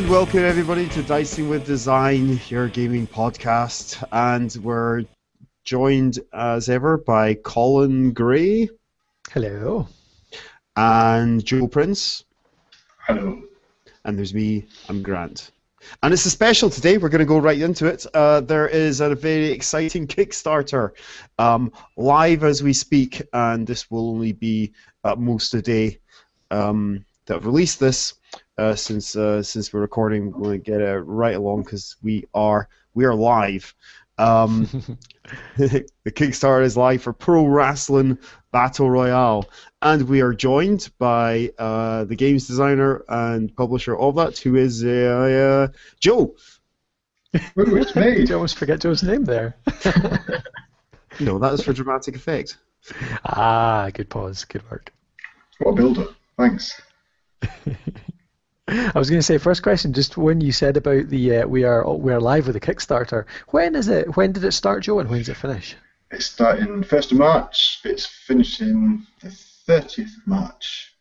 And welcome everybody to Dicing with Design, your gaming podcast. And we're joined as ever by Colin Gray. Hello. And Joe Prince. Hello. And there's me, I'm Grant. And it's a special today. We're going to go right into it. Uh, there is a very exciting Kickstarter um, live as we speak, and this will only be at most a day um, that I've released this. Uh, since uh, since we're recording, we're going to get it right along because we are we are live. Um, the Kickstarter is live for Pro Wrestling Battle Royale, and we are joined by uh, the games designer and publisher of that, who is uh, Joe. Ooh, it's me. Did you almost forget Joe's name there? no, that is for dramatic effect. Ah, good pause. Good work. What a builder. Thanks. I was going to say first question. Just when you said about the uh, we are we are live with the Kickstarter. When is it? When did it start, Joe, and when does it finish? It's starting first of March. It's finishing the thirtieth of March,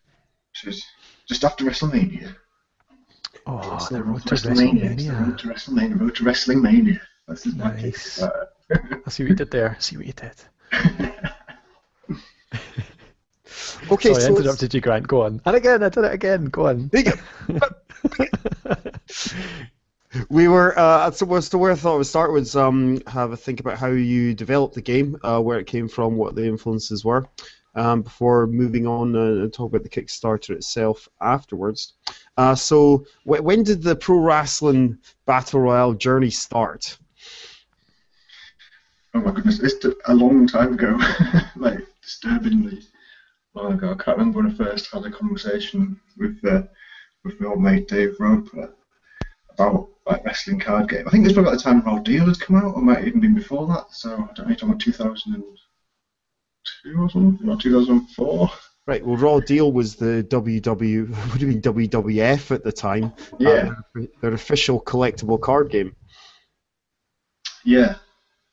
which is just after WrestleMania. Oh, It's the road to It's the road WrestleMania. to WrestleMania. Road to Wrestling Mania. This is Nice. I see what you did there. I see what you did. Okay, Sorry, I so it's- interrupted you, Grant. Go on. And again, I did it again. Go on. We were uh, so, so where I thought I would start was um, have a think about how you developed the game, uh, where it came from, what the influences were, um, before moving on uh, and talk about the Kickstarter itself afterwards. Uh, so wh- when did the pro wrestling battle royale journey start? Oh my goodness, it's a long time ago. like disturbingly long ago. I can't remember when I first had a conversation with uh, with my old mate Dave Roper about like wrestling card game. I think this was about the time Raw Deal had come out, or might have even been before that. So I don't know, talking about 2002 or something, or 2004. Right. Well, Raw Deal was the WW would have been WWF at the time. Yeah, Uh, their official collectible card game. yeah.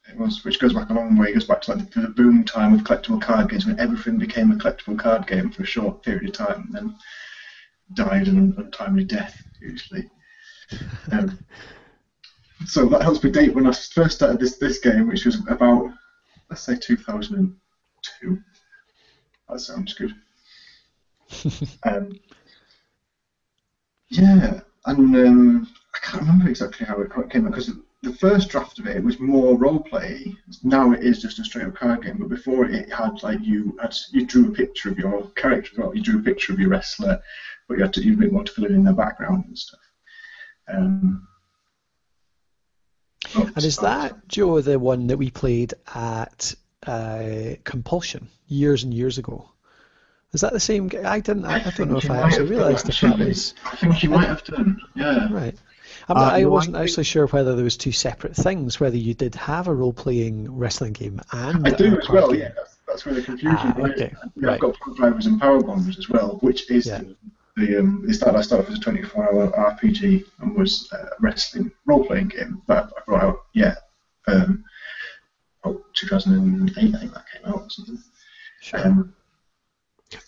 It was, which goes back a long way. It goes back to like the, the boom time of collectible card games when everything became a collectible card game for a short period of time, and then died an untimely death usually. Um, so that helps me date when I first started this this game, which was about let's say 2002. That sounds good. um, yeah, and um, I can't remember exactly how it, came out because the first draft of it was more role play. Now it is just a straight up card game, but before it, had like you had you drew a picture of your character. Well, you drew a picture of your wrestler, but you had to you didn't want to fill it in their background and stuff. Um, but- And is that Joe the one that we played at uh, Compulsion years and years ago? Is that the same? I didn't. I, I don't know if I actually realised if that actually. was I think you might have done. Yeah. right. I'm Uh, not, I no, I wasn't think- actually sure whether there was two separate things. Whether you did have a role-playing wrestling game and I do a as well. game. Yeah, that's, that's where the confusion Ah, lies. okay, Yeah, right. I've got Pro Drivers and Power Bombers as well, which is Yeah. the, the um, it started, I started off as a 24-hour RPG and was a wrestling role-playing game that I brought out. Yeah, um, oh, 2008 I think that came out or something. Sure. Um,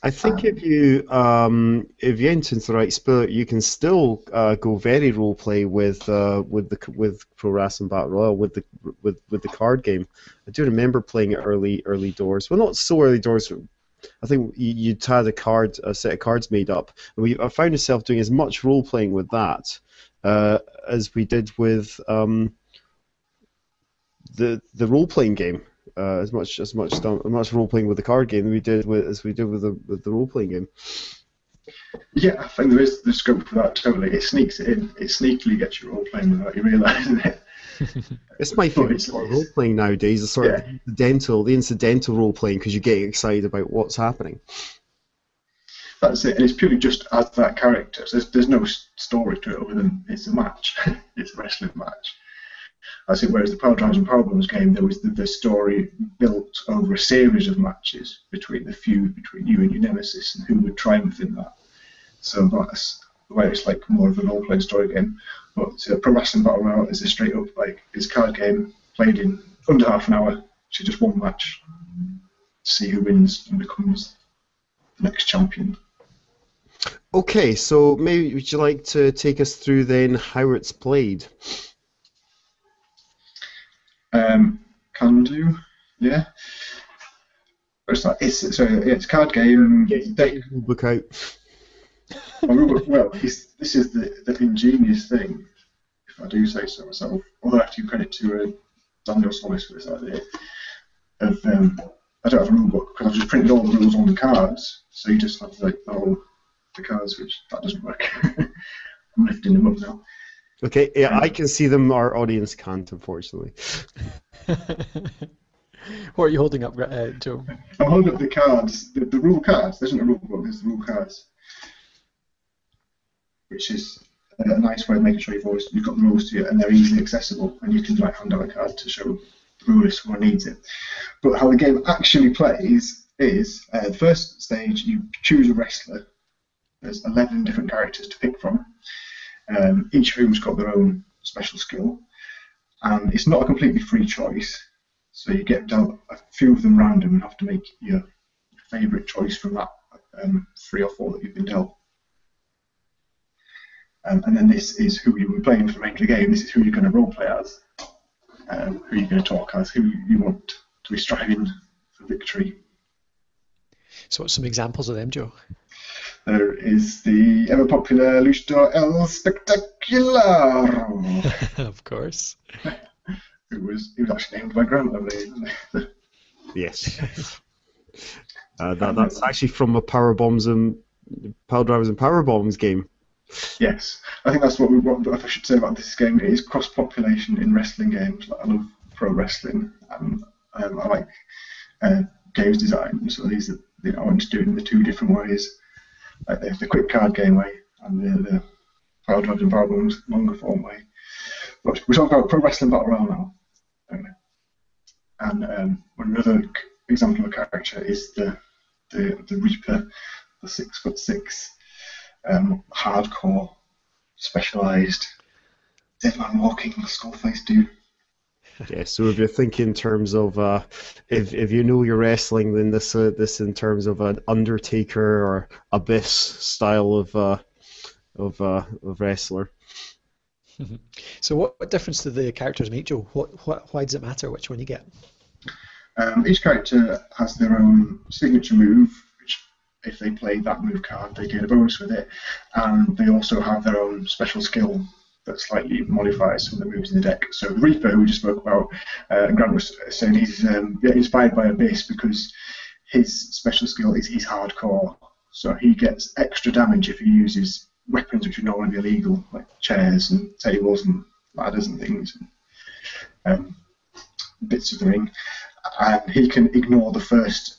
I think if you um, if you enter into the right spirit, you can still uh, go very role play with uh, with the with Pro Wrestling Battle Royale with the with with the card game. I do remember playing it early early doors. Well, not so early doors. I think you- you'd had a card a set of cards made up, and we I found myself doing as much role playing with that uh, as we did with um, the the role playing game uh, as much as much as much role playing with the card game we did with as we did with the with the role playing game. yeah, I think there is the scope for that totally. It sneaks in. It sneakily gets you role-playing without you realising it. It's my favorite sort of role playing nowadays. The sort of Yeah. incidental, the incidental role playing because you're getting excited about what's happening. That's it, and it's purely just as that character. So there's, there's no story to it other than it's a match. it's a wrestling match. That's it. Whereas the Power Drives and Power Bombs game, there was the, the story built over a series of matches between the feud between you and your nemesis and who would triumph in that. So that's way it's like more of a role playing story game. But uh, Pro Wrestling Battle Royale is a straight up like it's a card game played in under half an hour. So just one match. See who wins and becomes the next champion. Okay, so maybe would you like to take us through then how it's played? Um, can do, yeah. It's like it's so it's a card game. Your book out. well, well this is the, the ingenious thing, if I do say so myself. Although I have to give credit to uh, Daniel Solis for this idea of um, I don't have a rule book because I've just printed all the rules on the cards, so you just have like the whole the cards, which that doesn't work. I'm lifting them up now. Okay, yeah, I can see them. Our audience can't, unfortunately. what are you holding up, uh, Joe? I'm holding up the cards, the, the rule cards. There isn't a rule book. There's the rule cards, which is a nice way of making sure you've always you've got the rules to you and they're easily accessible, and you can like hand out a card to show the rule if someone needs it. But how the game actually plays is uh, the first stage you choose a wrestler. There's 11 different characters to pick from um, each of whom's got their own special skill, and it's not a completely free choice. So you get dealt a few of them random and have to make your favourite choice from that um, three or four that you've been dealt. Um, and then this is who you were playing for of the game. This is who you're going to roleplay as, um, who you're going to talk as, who you want to be striving for victory. So, what's some examples of them, Joe? There is the ever popular Luchador El Spectacular. of course. It was, it was actually named by grandmother. yes. Uh, that, that's actually from a Power Bombs and Power Drivers and Power Bombs game. Yes, I think that's what we what I should say about this game. It is cross population in wrestling games. Like, I love pro wrestling, and um, I like uh, games design. So these are, you know, I want to do it in the two different ways like the, the quick card game way and the, the and Power Bombs longer form way. But we're talking about Pro Wrestling Battle Royale now. And um, another example of a character is the the, the Reaper, the six foot six, um, hardcore, specialised, dead man walking skull face dude. Yeah, so if you're thinking in terms of uh, if if you know your wrestling, then this uh, this in terms of an Undertaker or Abyss style of uh, of uh, of wrestler. so what, what difference do the characters make, Joe? What, what why does it matter which one you get? Um, each character has their own signature move, which if they play that move card, they get a bonus with it, and they also have their own special skill that slightly modifies some of the moves in the deck. So Reaper, who we just spoke about, uh, Grant was saying he's um, inspired by Abyss because his special skill is he's hardcore. So he gets extra damage if he uses weapons which would normally be illegal, like chairs and tables and ladders and things, and, um, bits of the ring. And he can ignore the first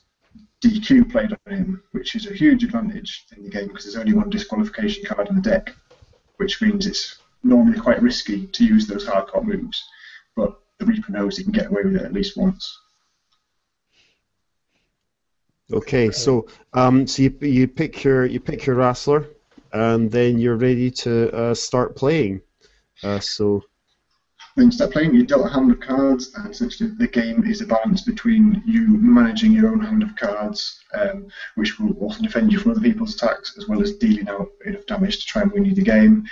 DQ played on him, which is a huge advantage in the game because there's only one disqualification card in the deck, which means it's normally quite risky to use those hardcore moves, but the Reaper knows he can get away with it at least once. Okay, so um, so you, you pick your you pick your wrestler, and then you're ready to uh, start playing. Uh, so when start playing, you dealt a hand of cards, and essentially the game is a balance between you managing your own hand of cards, um, which will also defend you from other people's attacks, as well as dealing out enough damage to try and win you the game,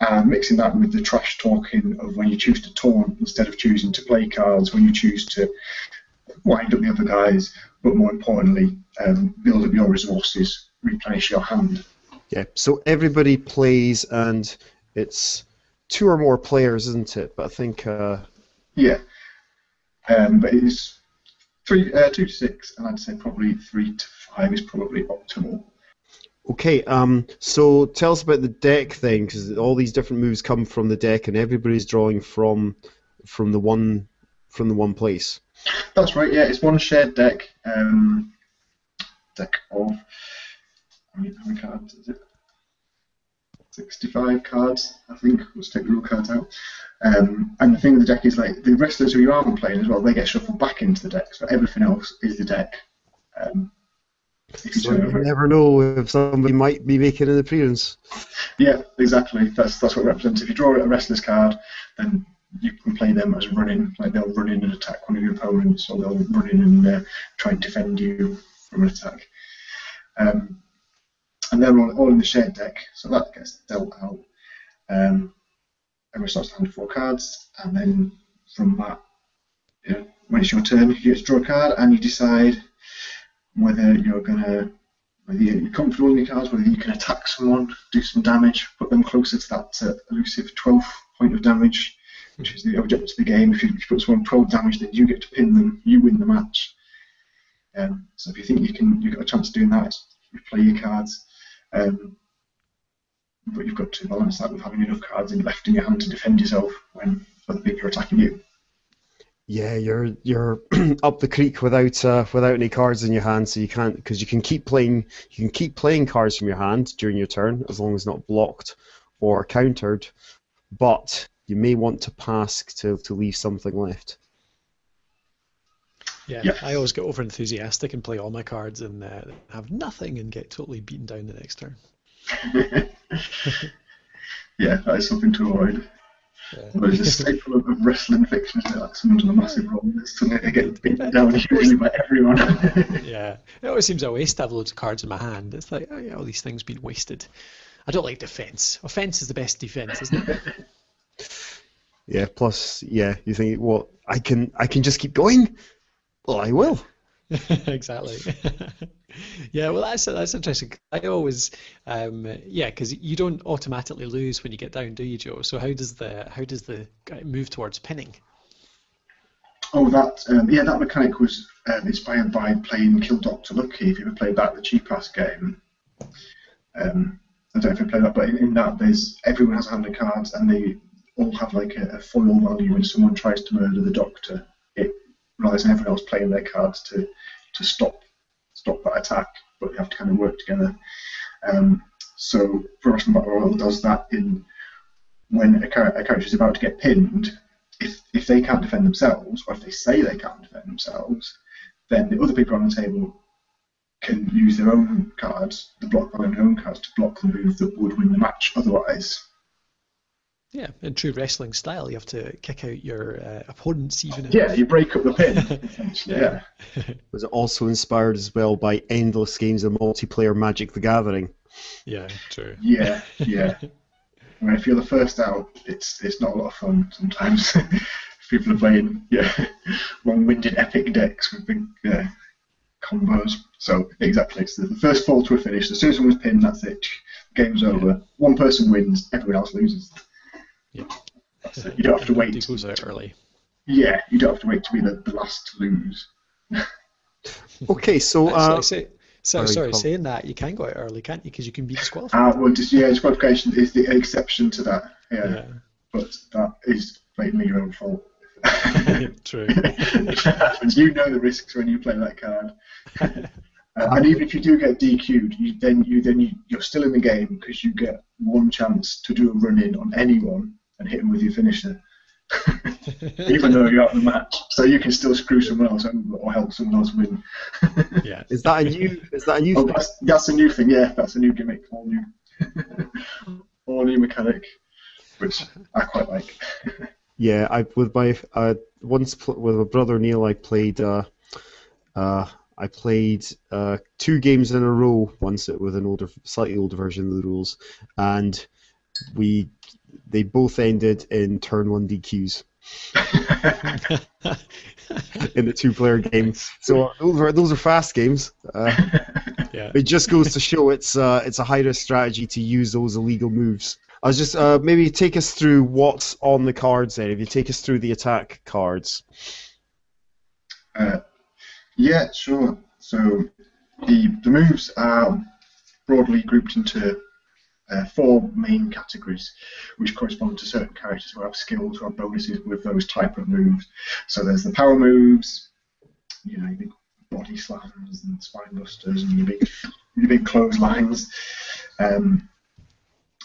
and mixing that with the trash talking of when you choose to taunt instead of choosing to play cards, when you choose to wind up the other guys, but more importantly, um, build up your resources, replenish your hand. Yeah, so everybody plays, and it's two or more players, isn't it? But I think. Uh... Yeah. Um, but it's three, uh, two to six, and I'd say probably three to five is probably optimal. Okay, um, so tell us about the deck thing, because all these different moves come from the deck, and everybody's drawing from from the one from the one place. That's right. Yeah, it's one shared deck. Um, deck of how many, how many cards is it? 65 cards, I think. Let's take the rule cards out. Um, and the thing with the deck is like the wrestlers who you aren't playing as well, they get shuffled back into the deck. So everything else is the deck. Um, you so you never know if somebody might be making an appearance. Yeah, exactly. That's that's what it represents. If you draw a wrestler's card, then you can play them as running, like they'll run in and attack one of your opponents, or they'll run in and uh, try and defend you from an attack. Um, and they're all, all in the shared deck, so that gets dealt out. Um, everyone starts to hand four cards, and then from that, you know, when it's your turn, you get to draw a card, and you decide whether you're gonna whether you're comfortable in your cards, whether you can attack someone, do some damage, put them closer to that uh, elusive 12th point of damage, which is the objective of the game. If you, if you put someone 12 damage, then you get to pin them, you win the match. Um, so if you think you can, you've got a chance of doing that, you play your cards. Um, but you've got to balance that with having enough cards in left in your hand to defend yourself when other people are attacking you. Yeah, you're you're up the creek without uh, without any cards in your hand, so you can't because you can keep playing you can keep playing cards from your hand during your turn as long as not blocked or countered, but you may want to pass to to leave something left. Yeah, Yeah. I always get over enthusiastic and play all my cards and uh, have nothing and get totally beaten down the next turn. yeah, that is something to avoid. Yeah. But it's a staple of, of wrestling fiction, isn't it? Like someone's done a massive role, and suddenly they get beaten down usually by everyone. Yeah, it always seems a waste to have loads of cards in my hand. It's like, oh yeah, all these things being wasted. I don't like defense. Offense is the best defense, isn't it? Yeah. Plus, yeah, you think, well, I can I can just keep going. Well, I will. exactly. yeah, well, that's that's interesting. I always, um, yeah, because you don't automatically lose when you get down, do you, Joe? So how does the how does the guy move towards pinning? oh, that um, yeah, that mechanic was um, inspired by playing Kill Doctor Lucky. If you ever played that, the Cheapass game. Um, I don't know if you played that, but in, in that, there's everyone has a hand of cards, and they all have like a, a foil value when someone tries to murder the Doctor. Relies on everyone else playing their cards to to stop stop that attack, but you have to kind of work together. Um, so Pro Wrestling Battle Royale does that in when a, char- a character is about to get pinned. If if they can't defend themselves, or if they say they can't defend themselves, then the other people on the table can use their own cards, the block on their own cards, to block the move that would win the match otherwise. Yeah, in true wrestling style, you have to kick out your uh, opponents even. if- Yeah, you break up the pin. essentially, yeah. Was it also inspired as well by endless games of multiplayer Magic the Gathering? Yeah, true. Yeah, yeah. I mean, if you're the first out, it's it's not a lot of fun sometimes. People are playing yeah long-winded epic decks with big uh, combos. So exactly, it's the first fall to a finish. As soon as someone's pinned, that's it. Game's over. One person wins, everyone else loses. Yeah. That's it. You don't have to Everybody wait. goes out early. Yeah, you don't have to wait to be the, the last to lose. Okay, so uh, Actually, say, so, sorry, sorry, saying that, you can go out early, can't you? Because you can be disqualified. Uh, well, just, yeah, disqualification is the exception to that. Yeah, yeah, but that is blatantly your own fault. true. Happens. you know the risks when you play that card. Uh, and even if you do get DQ'd, you then you then you, you're still in the game because you get one chance to do a run in on anyone and hit them with your finisher, even though you're out of the match. So you can still screw someone else or help someone else win. Yeah. is that a new is that a new Oh, thing? that's that's a new thing. Yeah, that's a new gimmick, all new, all new mechanic, which I quite like. Yeah, I with my uh, once pl- with my brother Neil, I played uh, uh, I played uh, two games in a row once with an older, slightly older version of the rules, and we they both ended in turn one DQs in the two-player game. So those are those are fast games. Uh, yeah. it just goes to show it's uh, it's a high risk strategy to use those illegal moves. I was just uh, maybe take us through what's on the cards there. If you take us through the attack cards. Uh, yeah, sure. So the the moves are broadly grouped into uh, four main categories, which correspond to certain characters who have skills or bonuses with those type of moves. So there's the power moves, you know, your big body slams and spine busters and your big your big clotheslines. Um,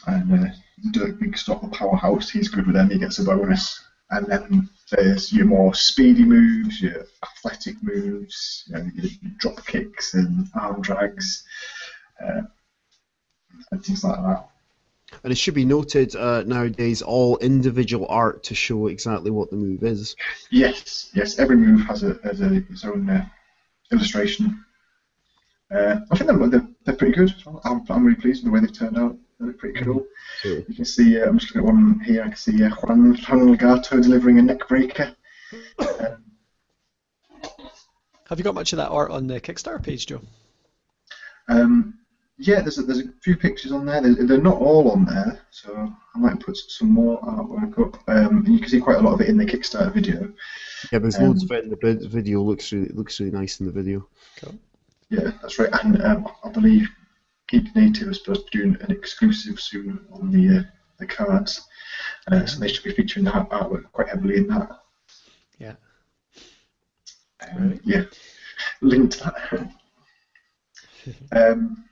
and uh, Dirk Big Stop, the powerhouse, he's good with them. He gets a bonus. And then there's your more speedy moves, your athletic moves, you know, your drop kicks and arm drags, uh, and things like that. And it should be noted uh, nowadays all individual art to show exactly what the move is. Yes, yes, every move has a has a its own uh, illustration. Uh, I think they're, they're, they're pretty good. I'm, I'm really pleased with the way they've turned out. They're pretty cool. So, You can see, uh, I'm just looking at one here. I can see uh, Juan, Juan Legato delivering a neck breaker. Um, Have you got much of that art on the Kickstarter page, Joe? Um, yeah, there's a, there's a few pictures on there. They're, they're not all on there, so I might put some more artwork up. Um, and you can see quite a lot of it in the Kickstarter video. yeah, there's Um, loads of it in the video. Looks really looks really nice in the video. Cool. Yeah, that's right. And um, I believe Geek Native is supposed to be doing an exclusive soon on the uh, the cards, uh, so they should be featuring that artwork quite heavily in that. Yeah. Um, Right. Yeah, link to that. um,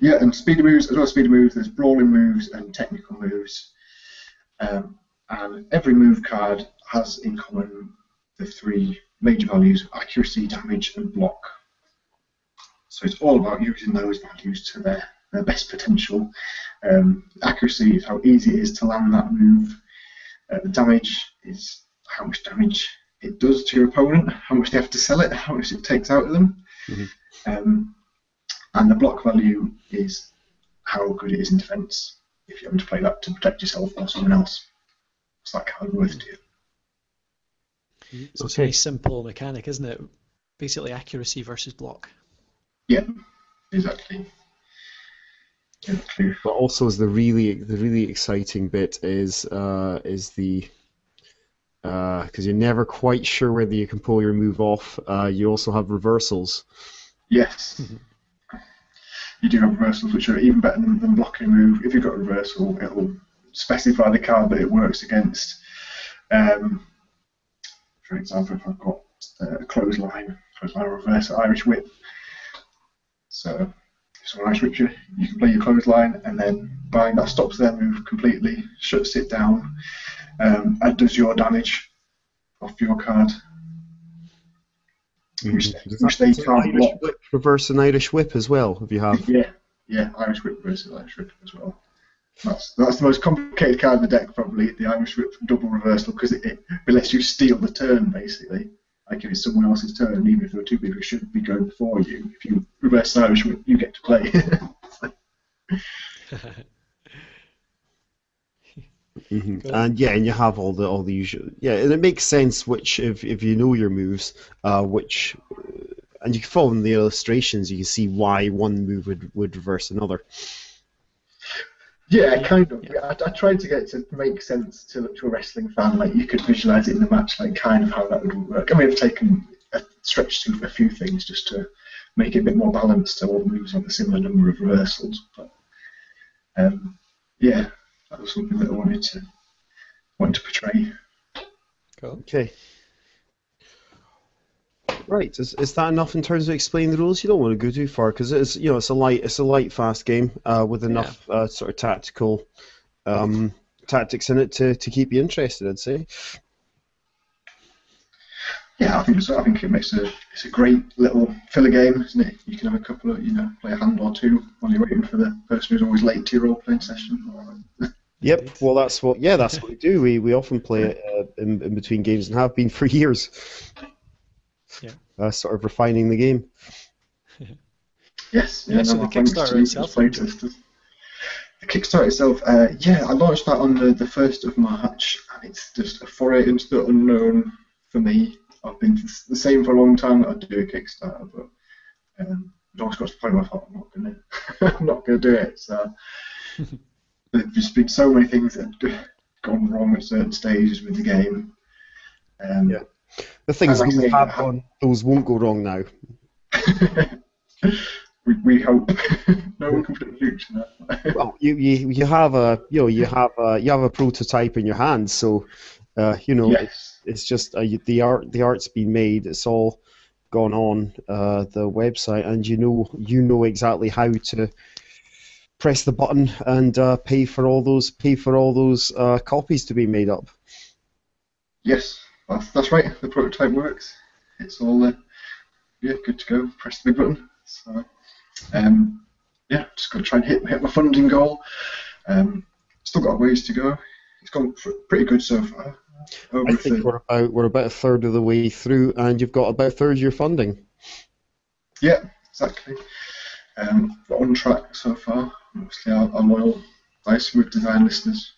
yeah, and speedy moves as well as speedy moves. There's brawling moves and technical moves, um, and every move card has in common the three major values: accuracy, damage, and block. So it's all about using those values to their, their best potential. Um, accuracy is how easy it is to land that move. Uh, the damage is how much damage it does to your opponent, how much they have to sell it, how much it takes out of them. Mhm. Um, and the block value is how good it is in defense if you're having to play that to protect yourself or someone else. It's that card worth to you? So it's a Okay. very simple mechanic, isn't it? Basically, accuracy versus block. Yeah, exactly. Exactly. But also, is the really the really exciting bit is uh, is the because you're never quite sure whether you can pull your move off. Uh, you also have reversals. Yes. You do have reversals which are even better than, than blocking move. If you've got a reversal, it'll specify the card that it works against. Um, for example, if I've got uh, a clothesline, clothesline reverse Irish whip. So, if someone Irish whips you, you can play your clothesline, and then buying that stops their move completely, shuts it down, um, and does your damage off your card. Mm-hmm. Which, Does which that- they does can't Irish block. whip reverse an Irish whip as well. If you have, Yeah, yeah, Irish Whip versus Irish Whip as well. That's that's the most complicated card in the deck, probably the Irish Whip double reversal, because it, it, it lets you steal the turn basically. Like if it's someone else's turn, and even if there are two people who shouldn't be going before you, if you reverse an Irish Whip, you get to play. Mhm. Cool. and yeah, and you have all the all the usual yeah, and it makes sense which if if you know your moves, uh, which uh, and you can follow in the illustrations, you can see why one move would would reverse another. yeah, kind of. I, I tried to get it to make sense to, to a wrestling fan, like you could visualize it in the match, like kind of how that would work. I mean, I've taken a stretch to a few things just to make it a bit more balanced, so all the moves have a similar number of reversals. But um, yeah, that was something that I wanted to wanted to portray. Cool. Okay. Right, is, is that enough in terms of explaining the rules? You don't want to go too far because it's you know it's a light it's a light fast game uh, with enough uh, sort of tactical um, tactics in it to, to keep you interested. I'd say. Yeah, I think so. I think it makes a it's a great little filler game, isn't it? You can have a couple of you know play a hand or two while you're waiting for the person who's always late to your role playing session. Or, Yep. Right. Well, that's what. Yeah, that's what we do. We we often play it uh, in, in between games and have been for years. Yeah. Uh, sort of refining the game. Yes, Yeah, so no, the Kickstarter itself. The Kickstarter itself, uh, yeah, I launched that on the, the 1st of March, and it's just a foray into the unknown for me. I've been the same for a long time that I'd do a Kickstarter, but um, it always got to the point where I thought, I'm not going to I'm not going to do it. So there's just been so many things that have gone wrong at certain stages with the game. Um, Yeah. The things we say, have on those won't go wrong now. we, we hope no one can predict future. Well, you, you you have a you know you have a you have a prototype in your hands, so uh, you know yes. it's just uh, the art the art's been made. It's all gone on uh, the website, and you know you know exactly how to press the button and uh, pay for all those pay for all those uh, copies to be made up. Yes, that's, that's right. The prototype works. It's all uh, yeah, good to go. Press the big button. So, um, yeah, just got to try and hit hit my funding goal. Um, still got a ways to go. It's gone pretty good so far. Over I think we're about we're about a third of the way through, and you've got about a third of your funding. Yeah, exactly. Um, we're on track so far. Obviously, our, our loyal Dice Move Design listeners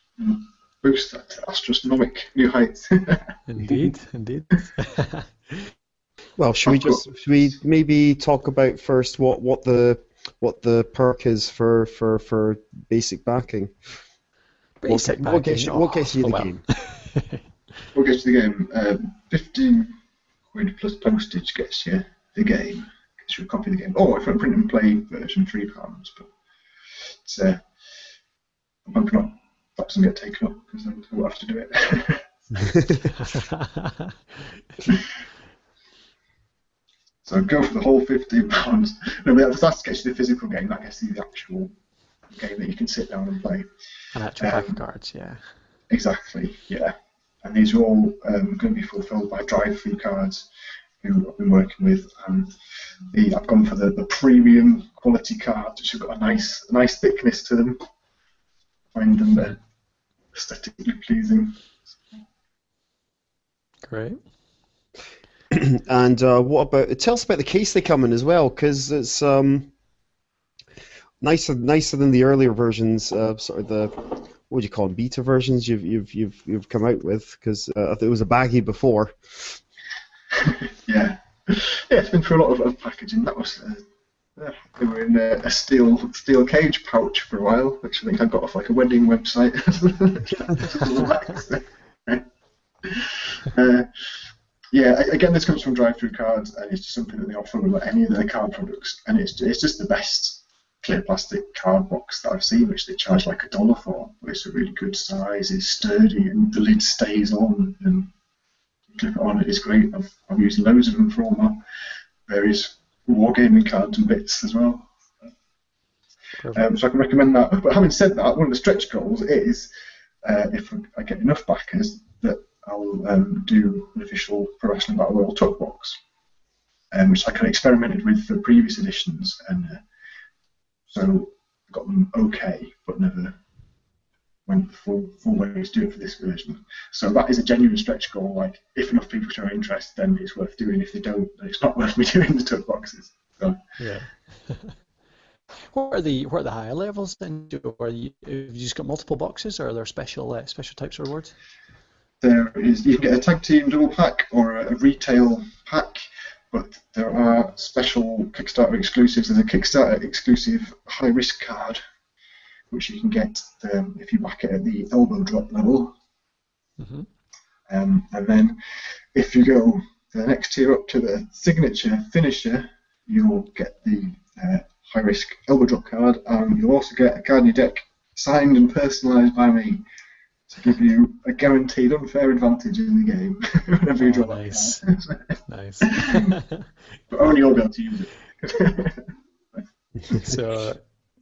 boost that to astronomic new heights. Indeed, indeed. Well, should we I've got- just should we maybe talk about first what, what the what the perk is for, for, for basic backing? Basic what, what gets you, backing. what gets you Oh, the well. game? we'll get to the game. Um, 15 quid plus postage gets you the game. Gets you a copy of the game. Oh, if I print and play version, £3. But it's, uh, I'm hoping not, that doesn't get taken up because then we'll have to do it. So go for the whole fifteen pounds. No, but that that gets you the physical game. That gets you the actual game that you can sit down and play. An actual pack Um, of cards, yeah. Exactly. Yeah. And these are all um, going to be fulfilled by DriveThruCards, who I've been working with. And the I've gone for the, the premium quality cards, which have got a nice nice thickness to them. find them uh, aesthetically pleasing. Great. and uh, what about tell us about the case they come in as well because it's um, nicer nicer than the earlier versions uh, sort of the what would you call them beta versions you've you've you've, you've come out with because uh, it was a baggy before Yeah. Yeah, it's been through a lot of, of packaging. That was. Uh, uh, they were in a, a steel steel cage pouch for a while, which I think I got off like a wedding website. uh, yeah, again, this comes from DriveThruCards, and it's just something that they offer with any of their card products, and it's it's just the best clear plastic card box that I've seen, which they charge like a dollar for. But it's a really good size, it's sturdy, and the lid stays on, and it on. It is great. I've I've used loads of them for all my various wargaming cards and bits as well. Um, so I can recommend that. But having said that, one of the stretch goals is uh, if I get enough backers that I'll um, do an official Pro Wrestling Battle Royale tuck box, um, which I kind of experimented with for previous editions, and uh, so got them okay, but never went the full full way to do for this version. So that is a genuine stretch goal. Like if enough people show interest, then it's worth doing. If they don't, it's not worth me doing the tuck boxes. So Yeah. what are the what are the higher levels then? Do- Are you, have you just got multiple boxes, or are there special uh, special types of rewards? There is you can get a tag team double pack or a, a retail pack, but there are special Kickstarter exclusives. There's a Kickstarter exclusive high risk card, which you can get um, if you back it at the elbow drop level. hmm Um, and then if you go the next tier up to the signature finisher, you'll get the uh, high risk elbow drop card, and you'll also get a card in your deck signed and personalised by me to give you a guaranteed unfair advantage in the game whenever you Oh, draw that nice. Nice. but only you'll be able to use it. so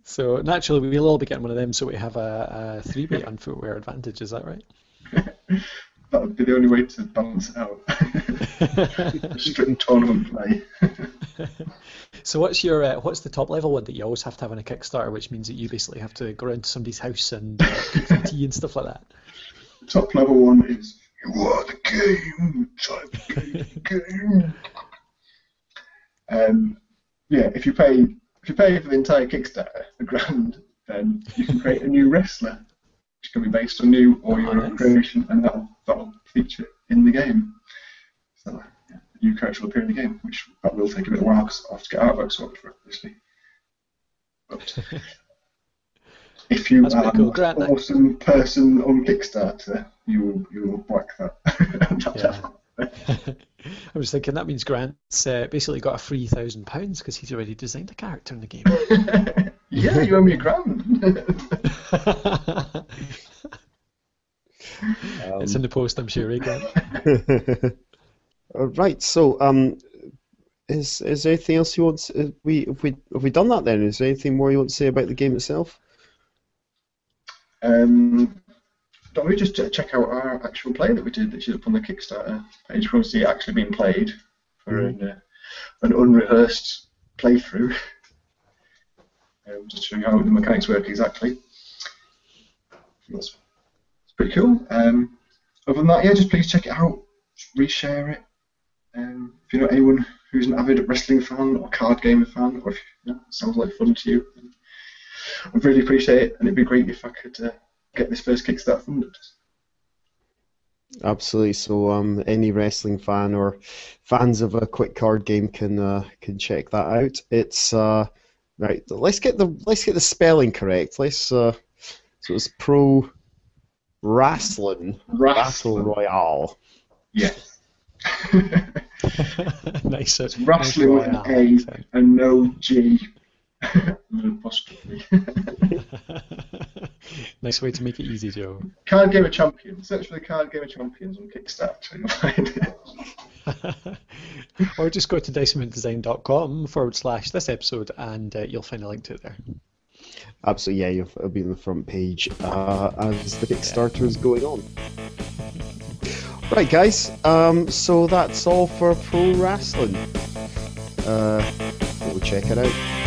so naturally we'll all be getting one of them, so we have a, a three way on footwear advantage. Is that right? that would be the only way to balance it out. Strict tournament play. So what's your uh, what's the top level one that you always have to have on a Kickstarter, which means that you basically have to go around to somebody's house and uh, cook some tea and stuff like that. Top level one is you are the game, the game. Um, yeah, if you pay if you pay for the entire Kickstarter, a grand, then you can create a new wrestler, which can be based on you or your Oh, own nice. creation, and that'll that'll feature in the game. So yeah, a new character will appear in the game, which that will take a bit of while because I have to get artwork sorted for it, obviously. But if you That's are cool. an Grant, that- awesome person on Kickstarter, you will you will whack that. that Yeah. Level. I was thinking that means Grant's uh, basically got a free thousand pounds because he's already designed a character in the game. yeah, you owe me a grand. it's in the post, I'm sure, eh, Grant? Uh, right. So, um, is is there anything else you want? To, uh, we have we have we done that then? Is there anything more you want to say about the game itself? um, don't we just check out our actual play that we did, which is up on the Kickstarter page? We want to see it actually being played for an, uh, an unrehearsed playthrough. Um, just showing how the mechanics work exactly. That's, that's pretty cool. Um, other than that, yeah, just please check it out, reshare it. Um, if you know anyone who's an avid wrestling fan or card game fan, or if you know, it sounds like fun to you, I'd really appreciate it, and it'd be great if I could uh, get this first Kickstarter funded. Absolutely. So, um, any wrestling fan or fans of a quick card game can uh, can check that out. It's uh, right. Let's get the let's get the spelling correct. Let's uh, so it's pro wrestling battle royale. Yes. nice. It's wrestling with an A and no G. apostrophe. nice way to make it easy, Joe. Card Game of Champions. Search for the Card Game of Champions on Kickstarter. You'll find it. or just go to dicemountaindesign.com forward slash this episode and uh, you'll find a link to it there. Absolutely, yeah, it'll be on the front page uh, as the Kickstarter is going on. Right, guys, um, so that's all for pro wrestling. Uh, we'll check it out.